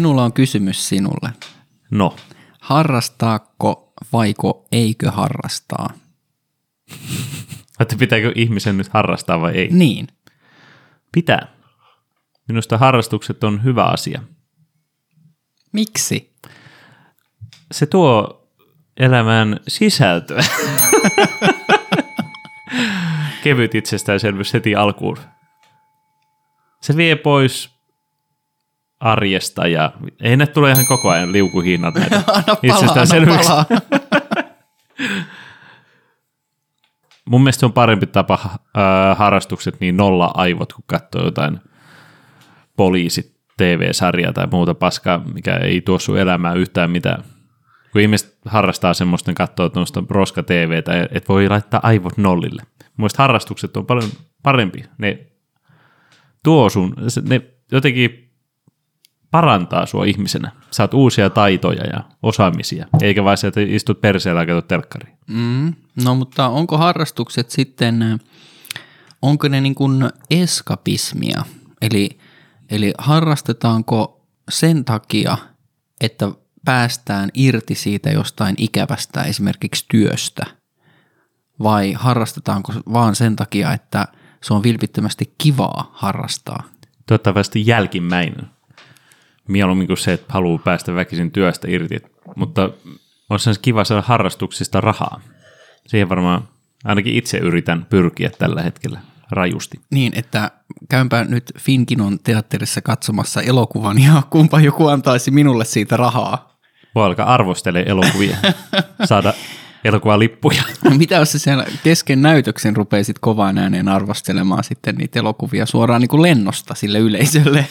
Minulla on kysymys sinulle. No, Harrastaako vaiko eikö harrastaa? että pitääkö ihmisen nyt harrastaa vai ei? Niin. Pitää. Minusta harrastukset on hyvä asia. Miksi? Se tuo elämään sisältöä. Kevyt itsestäänselvyys heti alkuun. Se vie pois arjesta ja ei ne tule ihan koko ajan liukuhinnat näitä Anna palaa, anna palaa. Mun mielestä se on parempi tapa äh, harrastukset niin nolla aivot, kun katsoo jotain poliisit TV-sarjaa tai muuta paskaa, mikä ei tuo sun elämään yhtään mitään. Kun ihmiset harrastaa semmoista, katsoo tuosta roska TVtä, että voi laittaa aivot nollille. Mun harrastukset on paljon parempi. Ne tuo sun, ne jotenkin parantaa sua ihmisenä. Saat uusia taitoja ja osaamisia, eikä vaan se, että istut perseellä ja katsot telkkariin. Mm, no mutta onko harrastukset sitten, äh, onko ne niin kuin eskapismia? Eli, eli harrastetaanko sen takia, että päästään irti siitä jostain ikävästä esimerkiksi työstä? Vai harrastetaanko vaan sen takia, että se on vilpittömästi kivaa harrastaa? Toivottavasti jälkimmäinen. Mieluummin kuin se, että haluaa päästä väkisin työstä irti. Mutta olisi kiva saada harrastuksista rahaa. Siihen varmaan ainakin itse yritän pyrkiä tällä hetkellä rajusti. Niin, että käynpä nyt Finkinon teatterissa katsomassa elokuvan ja kumpa joku antaisi minulle siitä rahaa. Voi alkaa arvostele elokuvia, saada elokuvalippuja. Mitä jos siellä kesken näytöksen rupeisit kovaan ääneen arvostelemaan sitten niitä elokuvia suoraan niin kuin lennosta sille yleisölle?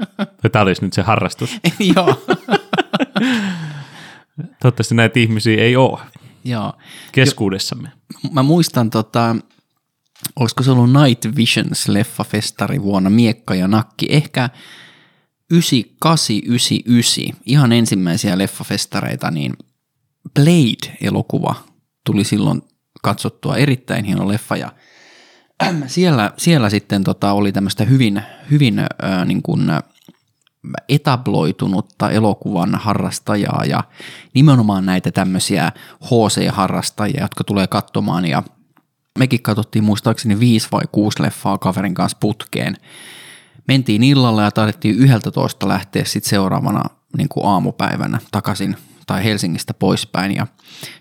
Tämä olisi nyt se harrastus. Joo. Toivottavasti näitä ihmisiä ei ole Joo. keskuudessamme. Mä muistan, tota, olisiko se ollut Night Visions-leffafestari vuonna Miekka ja Nakki, ehkä 9899, ihan ensimmäisiä leffafestareita, niin Blade-elokuva tuli silloin katsottua erittäin hieno leffa ja siellä, siellä sitten tota, oli tämmöistä hyvin, hyvin äh, niin kuin, etabloitunutta elokuvan harrastajaa ja nimenomaan näitä tämmöisiä HC-harrastajia, jotka tulee katsomaan ja mekin katsottiin muistaakseni viisi vai kuusi leffaa kaverin kanssa putkeen. Mentiin illalla ja taidettiin 11 lähteä sitten seuraavana niin kuin aamupäivänä takaisin tai Helsingistä poispäin ja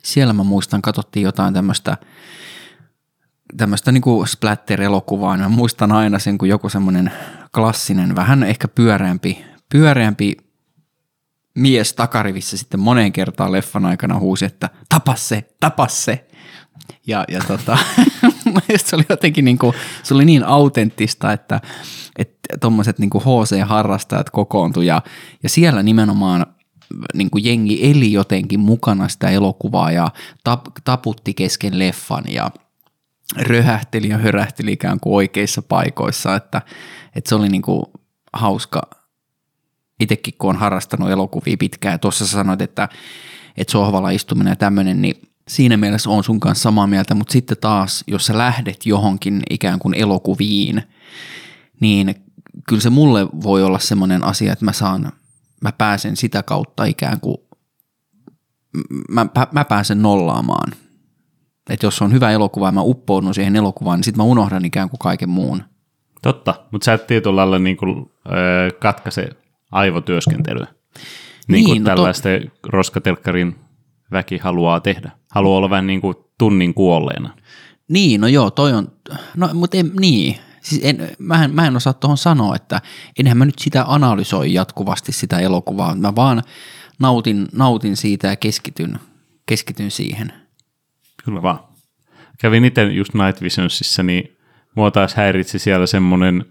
siellä mä muistan katsottiin jotain tämmöistä tämmöistä niinku splatter-elokuvaa, niin mä muistan aina sen, kun joku semmoinen klassinen, vähän ehkä pyöreämpi, pyöreämpi mies takarivissä sitten moneen kertaan leffan aikana huusi, että tapas se, tapas se. Ja, ja tota, se oli jotenkin niinku, se oli niin autenttista, että että tommoset niinku HC-harrastajat kokoontui ja, ja siellä nimenomaan niin kuin jengi eli jotenkin mukana sitä elokuvaa ja tap, taputti kesken leffan ja röhähteli ja hörähteli ikään kuin oikeissa paikoissa, että, että se oli niin kuin hauska. Itsekin, kun on harrastanut elokuvia pitkään ja tuossa sanoit, että, että sohvalla istuminen ja tämmöinen, niin siinä mielessä on sun kanssa samaa mieltä, mutta sitten taas, jos sä lähdet johonkin ikään kuin elokuviin, niin kyllä se mulle voi olla semmoinen asia, että mä saan, mä pääsen sitä kautta ikään kuin, mä, mä pääsen nollaamaan. Että jos on hyvä elokuva ja mä uppoudun siihen elokuvaan, niin sitten mä unohdan ikään kuin kaiken muun. Totta, mutta sä et tietyllä lailla niin kuin, öö, katkaise aivotyöskentelyä. Niin, kuin Niin, no to- roskatelkkarin väki haluaa tehdä. Haluaa olla vähän niin kuin tunnin kuolleena. Niin, no joo, toi on, no mutta en, niin, siis en, mä, en, mä en osaa tuohon sanoa, että enhän mä nyt sitä analysoi jatkuvasti sitä elokuvaa, mä vaan nautin, nautin siitä ja keskityn, keskityn siihen. Kyllä vaan. Kävin itse just Night Visionsissa, niin mua taas häiritsi siellä semmoinen,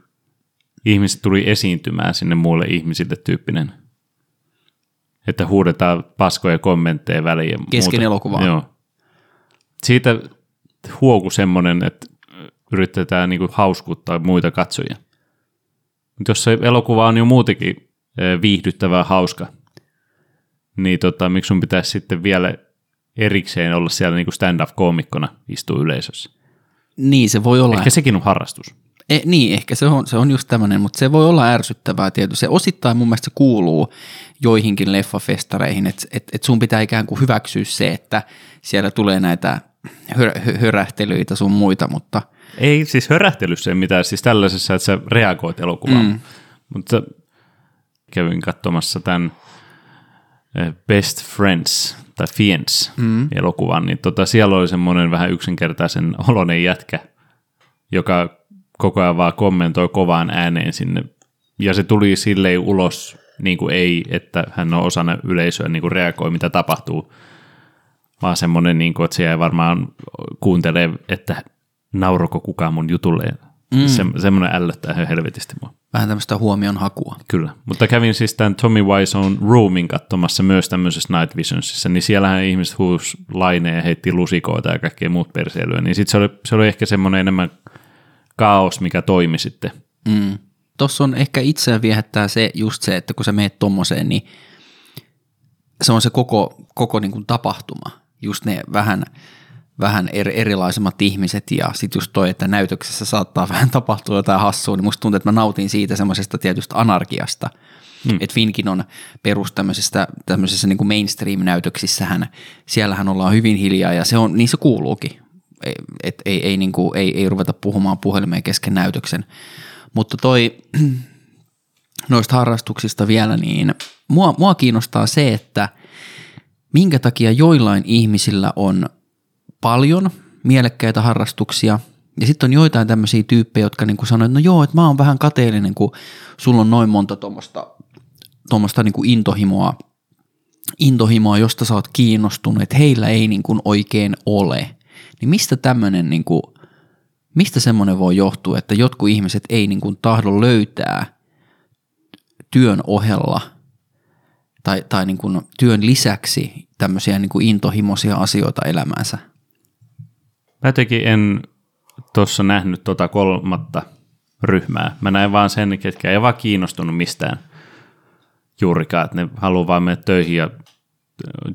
ihmiset tuli esiintymään sinne muille ihmisille tyyppinen, että huudetaan paskoja kommentteja väliin. Ja Kesken muuta. elokuvaa. Joo. Siitä huoku semmoinen, että yritetään niinku hauskuttaa muita katsojia. Mutta jos se elokuva on jo muutenkin eh, viihdyttävää hauska, niin tota, miksi sun pitäisi sitten vielä erikseen olla siellä niinku stand-up-koomikkona istuu yleisössä? Niin, se voi olla. Ehkä sekin on harrastus. E, niin, ehkä se on, se on just tämmöinen, mutta se voi olla ärsyttävää tietysti. Se osittain mun mielestä se kuuluu joihinkin leffafestareihin, että et, et sun pitää ikään kuin hyväksyä se, että siellä tulee näitä hör, hörähtelyitä sun muita, mutta... Ei siis hörähtelyssä ei mitään, siis tällaisessa, että sä reagoit elokuvaan. Mm. Mutta kävin katsomassa tämän eh, Best Friends tai Fiends mm. elokuvan, niin tota, siellä oli semmoinen vähän yksinkertaisen olonen jätkä, joka koko ajan vaan kommentoi kovaan ääneen sinne. Ja se tuli silleen ulos, niin kuin ei, että hän on osana yleisöä, niin kuin reagoi, mitä tapahtuu, vaan semmoinen, niin kuin, että se ei varmaan kuuntelee, että nauroko kukaan mun jutulle. Mm. Se, semmoinen ällöttää ihan helvetisti mua. Vähän tämmöistä huomion hakua. Kyllä, mutta kävin siis tämän Tommy Wiseau Roomin katsomassa myös tämmöisessä Night Visionsissa, niin siellähän ihmiset huus laineen ja heitti lusikoita ja kaikkea muut perseilyä, niin sitten se oli, se oli ehkä semmoinen enemmän kaos, mikä toimi sitten. Mm. Tuossa on ehkä itseään viehättää se just se, että kun sä meet tommoseen, niin se on se koko, koko niin kuin tapahtuma. Just ne vähän, vähän er, erilaisemmat ihmiset ja sitten just toi, että näytöksessä saattaa vähän tapahtua jotain hassua, niin musta tuntuu, että mä nautin siitä semmoisesta tietystä anarkiasta. Hmm. Että Finkin on perus tämmöisessä, tämmöisessä niin mainstream-näytöksissähän, siellähän ollaan hyvin hiljaa ja se on, niin se kuuluukin et ei, ei, niin kuin, ei, ei ruveta puhumaan puhelimeen kesken näytöksen. Mutta toi noista harrastuksista vielä, niin mua, mua kiinnostaa se, että minkä takia joillain ihmisillä on paljon mielekkäitä harrastuksia, ja sitten on joitain tämmöisiä tyyppejä, jotka niin sanoo, että no joo, että mä oon vähän kateellinen, kun sulla on noin monta tuommoista tuommoista niin intohimoa, intohimoa, josta sä oot kiinnostunut, että heillä ei niin kuin oikein ole. Niin mistä tämmöinen, niin kuin, mistä semmoinen voi johtua, että jotkut ihmiset ei niin kuin tahdo löytää työn ohella tai, tai niin kuin työn lisäksi tämmöisiä niin kuin intohimoisia asioita elämäänsä? Mä jotenkin en tuossa nähnyt tota kolmatta ryhmää. Mä näin vaan sen, ketkä ei vaan kiinnostunut mistään juurikaan, että ne haluaa vaan mennä töihin ja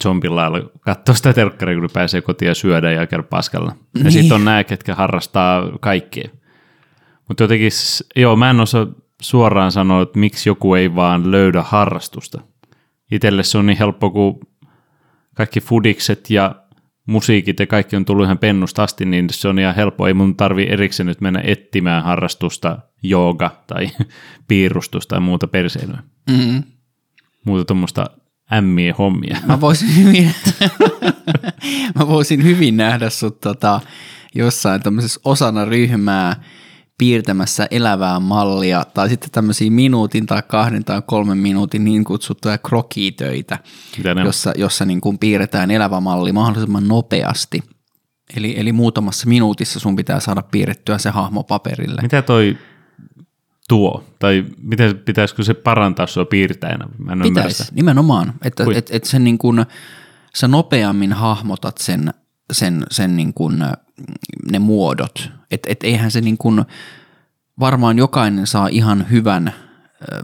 zombin lailla katsoa sitä telkkaria, kun pääsee kotiin ja syödä ja käydä paskalla. Ja niin. sitten on nämä, ketkä harrastaa kaikkea. Mutta jotenkin, joo, mä en osaa suoraan sanoa, että miksi joku ei vaan löydä harrastusta. Itelle se on niin helppo, kun kaikki fudikset ja musiikit ja kaikki on tullut ihan pennusta asti, niin se on ihan helppo. Ei mun tarvi erikseen nyt mennä etsimään harrastusta, jooga tai piirustusta tai muuta perseilyä. Mm-hmm. Muuta tuommoista ämmien hommia. Mä voisin hyvin, mä voisin hyvin nähdä sut tota, jossain tämmöisessä osana ryhmää piirtämässä elävää mallia tai sitten tämmöisiä minuutin tai kahden tai kolmen minuutin niin kutsuttuja krokitöitä, jossa, jossa niin kuin piirretään elävä malli mahdollisimman nopeasti. Eli, eli muutamassa minuutissa sun pitää saada piirrettyä se hahmo paperille. Mitä toi tuo? Tai miten, pitäisikö se parantaa sua piirtäjänä? Mä en Pitäisi, nimenomaan. Että et, et sen niin kuin, sä nopeammin hahmotat sen, sen, sen niin kuin, ne muodot. Että et eihän se niin kuin, varmaan jokainen saa ihan hyvän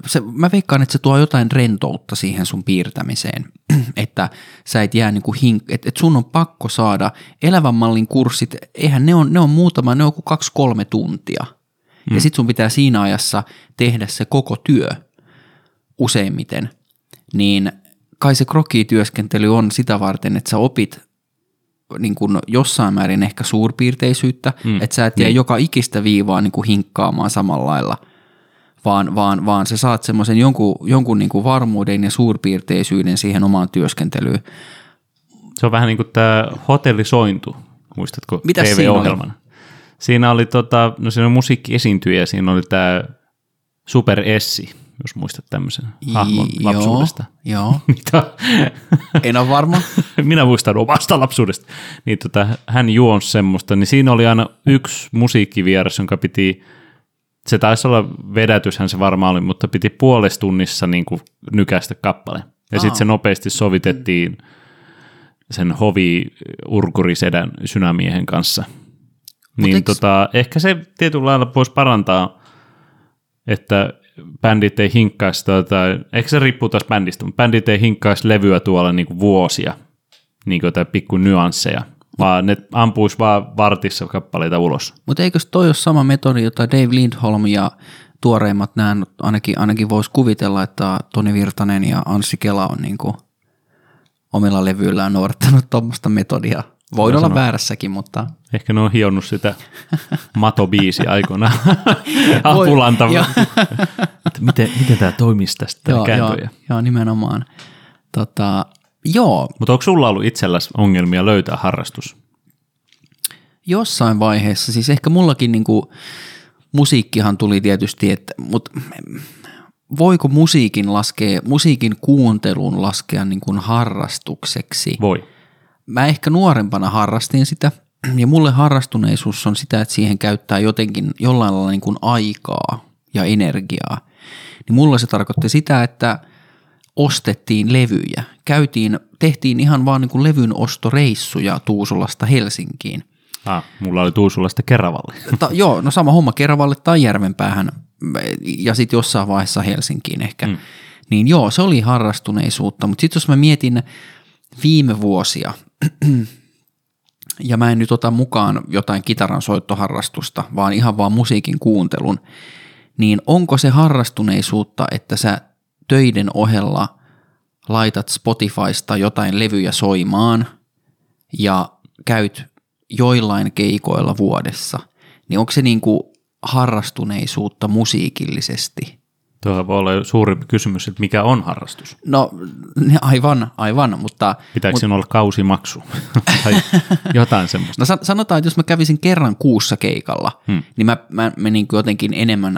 se, mä veikkaan, että se tuo jotain rentoutta siihen sun piirtämiseen, että sä et jää niin kuin hink, että et sun on pakko saada elävän mallin kurssit, eihän ne on, ne on muutama, ne on kuin kaksi-kolme tuntia – Mm. Ja sitten sun pitää siinä ajassa tehdä se koko työ useimmiten. Niin kai se krokityöskentely on sitä varten, että sä opit niin kuin jossain määrin ehkä suurpiirteisyyttä, mm. että sä et jää niin. joka ikistä viivaa niin kuin hinkkaamaan samalla lailla, vaan, vaan, vaan sä saat semmoisen jonkun, jonkun niin kuin varmuuden ja suurpiirteisyyden siihen omaan työskentelyyn. Se on vähän niin kuin tämä hotellisointu, muistatko Mitä TV-ohjelman? Siinä oli, tota, no siinä on musiikkiesiintyjä, siinä oli tämä Super Essi, jos muistat tämmöisen hahmon I, lapsuudesta. Joo, joo. en ole varma. Minä muistan omasta lapsuudesta. Niin tota, hän juonsi semmoista, niin siinä oli aina yksi musiikkivieras, jonka piti, se taisi olla vedätyshän se varmaan oli, mutta piti puolesta tunnissa niin kuin nykäistä kappale. Ja sitten se nopeasti sovitettiin sen hovi urkurisedän synämiehen kanssa – niin eks... tota, ehkä se tietyllä lailla voisi parantaa, että bändit ei hinkkaisi, tota, ehkä se riippuu taas bändistä, mutta bändit ei hinkkaisi levyä tuolla niin kuin vuosia, niin kuin jotain pikku nyansseja, vaan ne ampuisi vaan vartissa kappaleita ulos. Mutta eikös toi ole sama metodi, jota Dave Lindholm ja tuoreimmat nämä ainakin, ainakin voisi kuvitella, että Toni Virtanen ja Anssi Kela on niinku omilla levyillään noudattanut tuommoista metodia. Voin olla sanoa. väärässäkin, mutta Ehkä ne on hionnut sitä Mato-biisi aikoinaan. Apulanta. joo. Miten, miten tämä toimisi tästä joo, joo, kääntöjä? joo, nimenomaan. Tota, joo, Mutta onko sulla ollut itselläsi ongelmia löytää harrastus? jossain vaiheessa, siis ehkä mullakin niinku, musiikkihan tuli tietysti, että, mutta voiko musiikin laskea, musiikin kuuntelun laskea niin kuin harrastukseksi? Voi. Mä ehkä nuorempana harrastin sitä, ja mulle harrastuneisuus on sitä, että siihen käyttää jotenkin jollain lailla niin kuin aikaa ja energiaa. Niin mulla se tarkoitti sitä, että ostettiin levyjä. Käytiin, tehtiin ihan vaan niin kuin levyn ostoreissuja Tuusulasta Helsinkiin. Ah, mulla oli Tuusulasta Keravalle. Ta, joo, no sama homma Keravalle tai Järvenpäähän ja sitten jossain vaiheessa Helsinkiin ehkä. Mm. Niin joo, se oli harrastuneisuutta, mutta sitten jos mä mietin viime vuosia, ja mä en nyt ota mukaan jotain kitaran soittoharrastusta, vaan ihan vaan musiikin kuuntelun, niin onko se harrastuneisuutta, että sä töiden ohella laitat Spotifysta jotain levyjä soimaan ja käyt joillain keikoilla vuodessa, niin onko se niinku harrastuneisuutta musiikillisesti? Tuohan voi olla suuri kysymys, että mikä on harrastus? No aivan, aivan, mutta Pitääkö siinä olla kausimaksu tai jotain semmoista? no sa- sanotaan, että jos mä kävisin kerran kuussa keikalla, hmm. niin mä, mä, mä niin jotenkin enemmän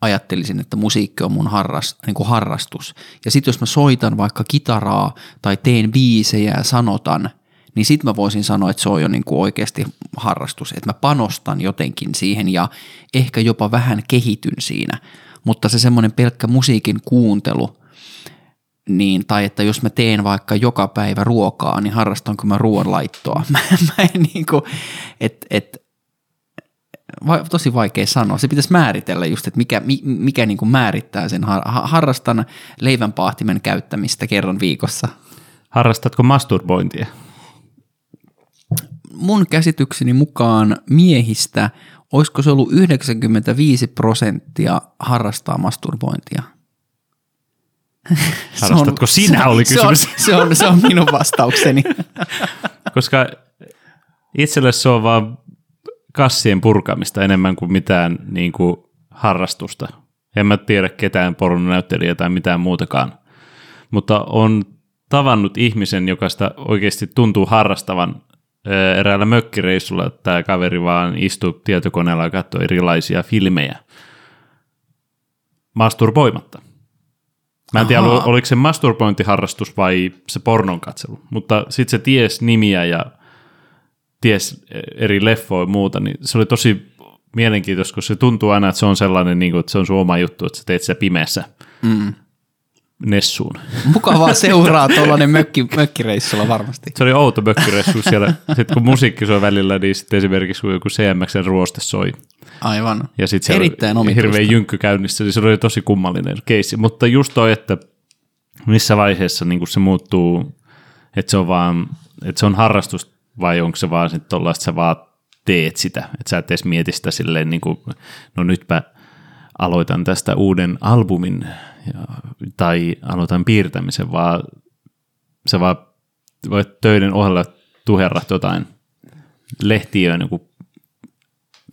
ajattelisin, että musiikki on mun harras, niin kuin harrastus. Ja sitten jos mä soitan vaikka kitaraa tai teen biisejä ja sanotan, niin sitten mä voisin sanoa, että se on jo niin kuin oikeasti harrastus, että mä panostan jotenkin siihen ja ehkä jopa vähän kehityn siinä. Mutta se semmoinen pelkkä musiikin kuuntelu, niin, tai että jos mä teen vaikka joka päivä ruokaa, niin harrastanko mä ruoanlaittoa? Mä, mä en niin kuin, et, et, va, tosi vaikea sanoa. Se pitäisi määritellä just, että mikä, mi- mikä niin kuin määrittää sen. Har, ha- harrastan leivänpaahtimen käyttämistä kerran viikossa. Harrastatko masturbointia? Mun käsitykseni mukaan miehistä, olisiko se ollut 95 prosenttia harrastaa masturbointia? On- Harrastatko sinä, oli se on, kysymys. se, on, se on minun vastaukseni. Koska itselle se on vaan kassien purkamista enemmän kuin mitään niin kuin harrastusta. En mä tiedä ketään pornonäyttelijää tai mitään muutakaan. Mutta on tavannut ihmisen, joka sitä oikeasti tuntuu harrastavan eräällä mökkireissulla. Tämä kaveri vaan istui tietokoneella ja katsoi erilaisia filmejä masturboimatta. Mä en tiedä, oliko se masturbointiharrastus vai se pornon katselu, mutta sitten se ties nimiä ja ties eri leffoja ja muuta, niin se oli tosi mielenkiintoista, koska se tuntuu aina, että se on sellainen, niin kuin, että se on sun oma juttu, että sä teet sitä pimeässä mm. Nessuun. Mukavaa seuraa tuollainen mökki, mökkireissulla varmasti. Se oli outo mökkireissu siellä. Sitten kun musiikki soi välillä, niin sitten esimerkiksi kun joku CMXn ruoste soi. Aivan. Ja sitten Erittäin oli hirveä jynkky käynnissä, niin se oli tosi kummallinen keissi. Mutta just toi, että missä vaiheessa niin se muuttuu, että se on vaan, että se on harrastus vai onko se vaan sitten tollaista, että sä vaan teet sitä, että sä et edes mieti sitä silleen, niin kuin, no nytpä aloitan tästä uuden albumin tai aloitan piirtämisen, vaan sä vaan voit töiden ohella tuherrat jotain lehtiä niin kuin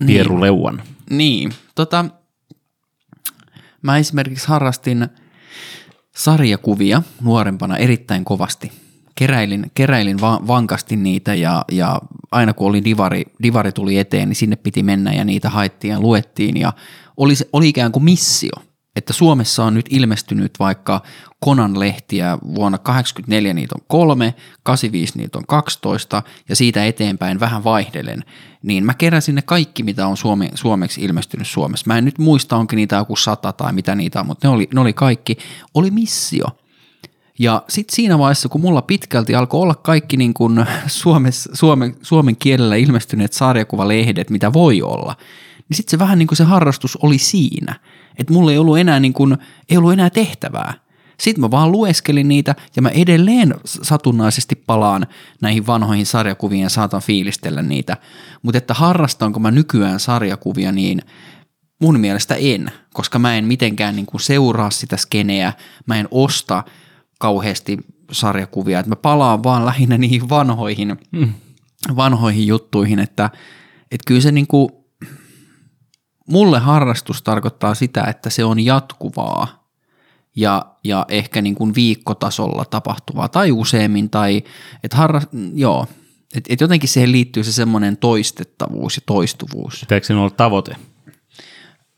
pieruleuan. Niin, tota, mä esimerkiksi harrastin sarjakuvia nuorempana erittäin kovasti. Keräilin, keräilin va- vankasti niitä ja, ja aina kun oli divari, divari tuli eteen, niin sinne piti mennä ja niitä haettiin ja luettiin ja oli, oli ikään kuin missio, että Suomessa on nyt ilmestynyt vaikka Konan-lehtiä vuonna 84 niitä on kolme, 85 niitä on 12 ja siitä eteenpäin vähän vaihdelen, niin mä keräsin ne kaikki, mitä on suome, suomeksi ilmestynyt Suomessa. Mä en nyt muista, onko niitä joku sata tai mitä niitä on, mutta ne oli, ne oli kaikki. Oli missio. Ja sitten siinä vaiheessa, kun mulla pitkälti alkoi olla kaikki niin kuin Suomessa, suomen, suomen kielellä ilmestyneet sarjakuvalehdet, mitä voi olla, niin sitten se vähän niin kuin se harrastus oli siinä. Että mulla ei ollut enää, niin kuin, ei ollut enää tehtävää. Sitten mä vaan lueskelin niitä ja mä edelleen satunnaisesti palaan näihin vanhoihin sarjakuviin ja saatan fiilistellä niitä. Mutta että harrastanko mä nykyään sarjakuvia, niin mun mielestä en, koska mä en mitenkään niin kuin seuraa sitä skeneä, mä en osta kauheasti sarjakuvia, että mä palaan vaan lähinnä niihin vanhoihin, mm. vanhoihin juttuihin, että, että kyllä se niin kuin, mulle harrastus tarkoittaa sitä, että se on jatkuvaa ja, ja ehkä niin kuin viikkotasolla tapahtuvaa tai useammin tai että harra, joo, et, et jotenkin siihen liittyy se semmoinen toistettavuus ja toistuvuus. Pitääkö siinä olla tavoite?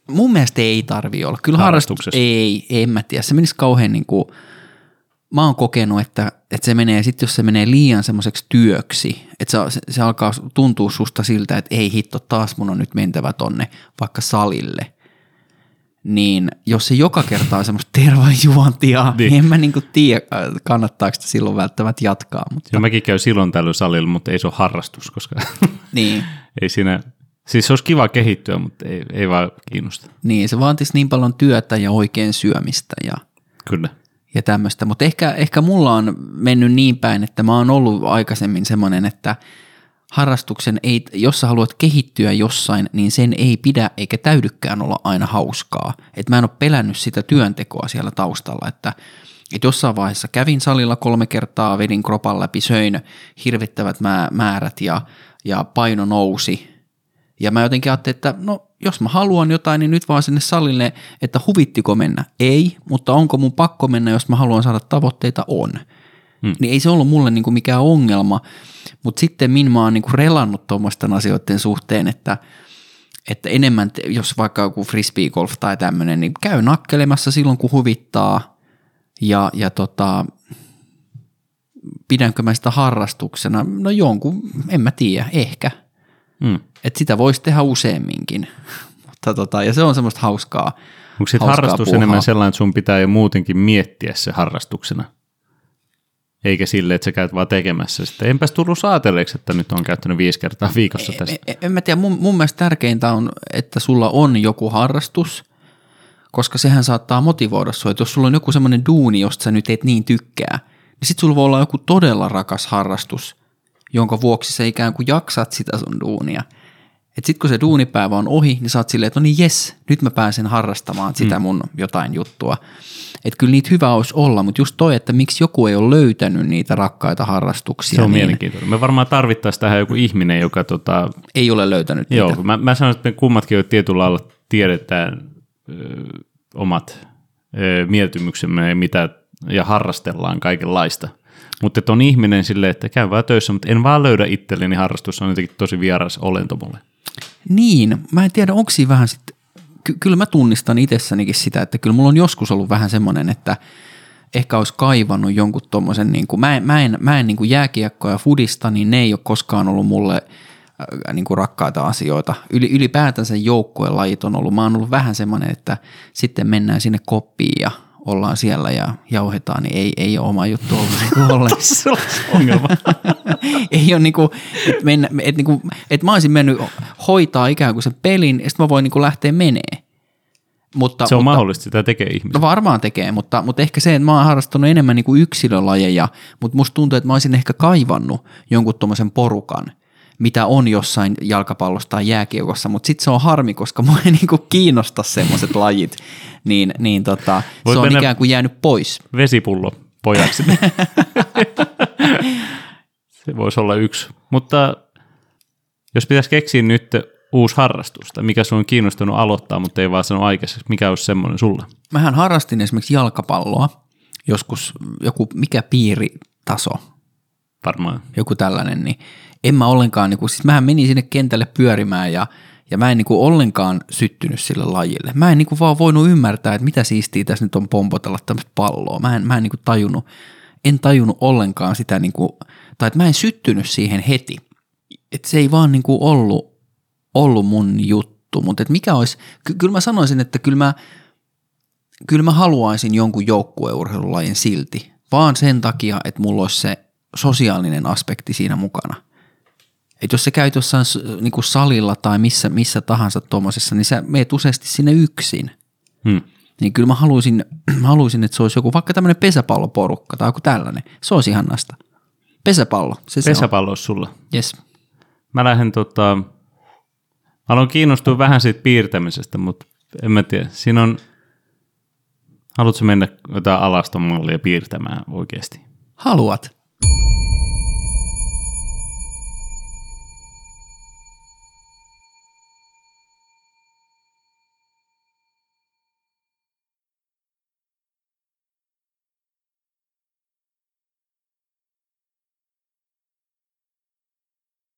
Mun mielestä ei tarvi olla. Kyllä harrastus, ei, en mä tiedä. Se menisi kauhean niin kuin, mä oon kokenut, että, että se menee, sit jos se menee liian semmoiseksi työksi, että se, se alkaa tuntua susta siltä, että ei hitto, taas mun on nyt mentävä tonne vaikka salille, niin jos se joka kerta on semmoista tervajuontia, niin. niin en mä niinku tiedä, kannattaako sitä silloin välttämättä jatkaa. Mutta... Joo, mäkin käyn silloin tällöin salilla, mutta ei se ole harrastus, koska niin. ei siinä, siis se olisi kiva kehittyä, mutta ei, ei vaan kiinnosta. Niin, se vaatisi niin paljon työtä ja oikein syömistä ja Kyllä ja tämmöistä. Mutta ehkä, ehkä mulla on mennyt niin päin, että mä oon ollut aikaisemmin semmoinen, että harrastuksen ei, jos sä haluat kehittyä jossain, niin sen ei pidä eikä täydykään olla aina hauskaa. Että mä en ole pelännyt sitä työntekoa siellä taustalla, että että jossain vaiheessa kävin salilla kolme kertaa, vedin kropan läpi, söin hirvittävät määrät ja, ja paino nousi ja mä jotenkin ajattelin, että no jos mä haluan jotain, niin nyt vaan sinne salille, että huvittiko mennä? Ei, mutta onko mun pakko mennä, jos mä haluan saada tavoitteita? On. Hmm. Niin ei se ollut mulle niinku mikään ongelma, mutta sitten min mä oon niinku relannut tuommoisten asioiden suhteen, että, että enemmän, jos vaikka joku frisbee golf tai tämmöinen, niin käy nakkelemassa silloin, kun huvittaa ja, ja tota, pidänkö mä sitä harrastuksena? No jonkun, en mä tiedä, ehkä – Mm. Että sitä voisi tehdä useamminkin. Mutta tota, ja se on semmoista hauskaa. Onko se harrastus puuhaa. enemmän sellainen, että sun pitää jo muutenkin miettiä se harrastuksena? Eikä sille, että sä käyt vaan tekemässä sitä. Enpäs tullut saatelleeksi, että nyt on käyttänyt viisi kertaa viikossa tästä. En, en, en mä tiedä, mun, mun mielestä tärkeintä on, että sulla on joku harrastus, koska sehän saattaa motivoida sua. Että jos sulla on joku semmoinen duuni, josta sä nyt et niin tykkää, niin sit sulla voi olla joku todella rakas harrastus – jonka vuoksi sä ikään kuin jaksat sitä sun duunia. Että sitten kun se duunipäivä on ohi, niin sä oot silleen, että no niin jes, nyt mä pääsen harrastamaan sitä mm. mun jotain juttua. Että kyllä niitä hyvä olisi olla, mutta just toi, että miksi joku ei ole löytänyt niitä rakkaita harrastuksia. Se on niin, mielenkiintoista. Me varmaan tarvittaisiin tähän joku ihminen, joka tota... ei ole löytänyt Joo, niitä. Mä, mä sanon, että me kummatkin jo tietyllä lailla tiedetään ö, omat ö, mieltymyksemme mitä, ja harrastellaan kaikenlaista – mutta on ihminen silleen, että käy vaan töissä, mutta en vaan löydä itselleni harrastus, on jotenkin tosi vieras olento mulle. Niin, mä en tiedä, onko siinä vähän sitten, ky- kyllä mä tunnistan itsessänikin sitä, että kyllä mulla on joskus ollut vähän semmoinen, että ehkä olisi kaivannut jonkun tommosen, niin kuin, mä mä en, mä en niin kuin jääkiekkoa ja fudista, niin ne ei ole koskaan ollut mulle äh, niin kuin rakkaita asioita. Yli, ylipäätänsä joukkueen lajit on ollut. Mä oon ollut vähän semmoinen, että sitten mennään sinne koppiin ja ollaan siellä ja jauhetaan, niin ei, ei ole oma juttu ollut niin ollenkaan. se on ongelma. ei ole niin kuin, että, mennä, että, niin kuin, että mä olisin mennyt hoitaa ikään kuin sen pelin, ja sitten mä voin niin kuin lähteä menee. Mutta, se on mutta, mahdollista, sitä tekee ihmiset. No varmaan tekee, mutta, mutta ehkä se, että mä oon harrastanut enemmän niin kuin yksilölajeja, mutta musta tuntuu, että mä olisin ehkä kaivannut jonkun tuommoisen porukan – mitä on jossain jalkapallossa tai jääkiekossa, mutta sitten se on harmi, koska mua ei niinku kiinnosta semmoiset lajit, niin, niin tota, se on ikään kuin jäänyt pois. Vesipullo pojaksi. se voisi olla yksi. Mutta jos pitäisi keksiä nyt uusi harrastus, tai mikä sun on kiinnostunut aloittaa, mutta ei vaan sano aikaiseksi, mikä olisi semmoinen sulle? Mähän harrastin esimerkiksi jalkapalloa, joskus joku, mikä piiritaso, varmaan. Joku tällainen, niin en mä ollenkaan, niin kuin, siis mähän menin sinne kentälle pyörimään ja, ja mä en niin kuin ollenkaan syttynyt sille lajille. Mä en niin kuin vaan voinut ymmärtää, että mitä siistiä tässä nyt on pompotella tämmöistä palloa. Mä en, mä en niin kuin tajunnut, en tajunnut ollenkaan sitä, niin kuin, tai että mä en syttynyt siihen heti. Että se ei vaan niin kuin ollut, ollut mun juttu, mutta että mikä olisi, ky- kyllä mä sanoisin, että kyllä mä, kyllä mä haluaisin jonkun joukkueurheilulajin silti, vaan sen takia, että mulla olisi se sosiaalinen aspekti siinä mukana. Et jos sä käyt jossain niin kuin salilla tai missä, missä tahansa tuommoisessa, niin sä meet useasti sinne yksin. Hmm. niin kyllä mä haluaisin, mä haluaisin, että se olisi joku vaikka tämmöinen pesäpalloporukka tai joku tällainen. Se olisi ihannasta. Pesäpallo, se se on. Pesäpallo sulla. Yes. Mä lähden tota, mä aloin kiinnostua vähän siitä piirtämisestä, mutta en mä tiedä. Siinä on, haluatko mennä jotain alaston mallia piirtämään oikeasti? Haluat. you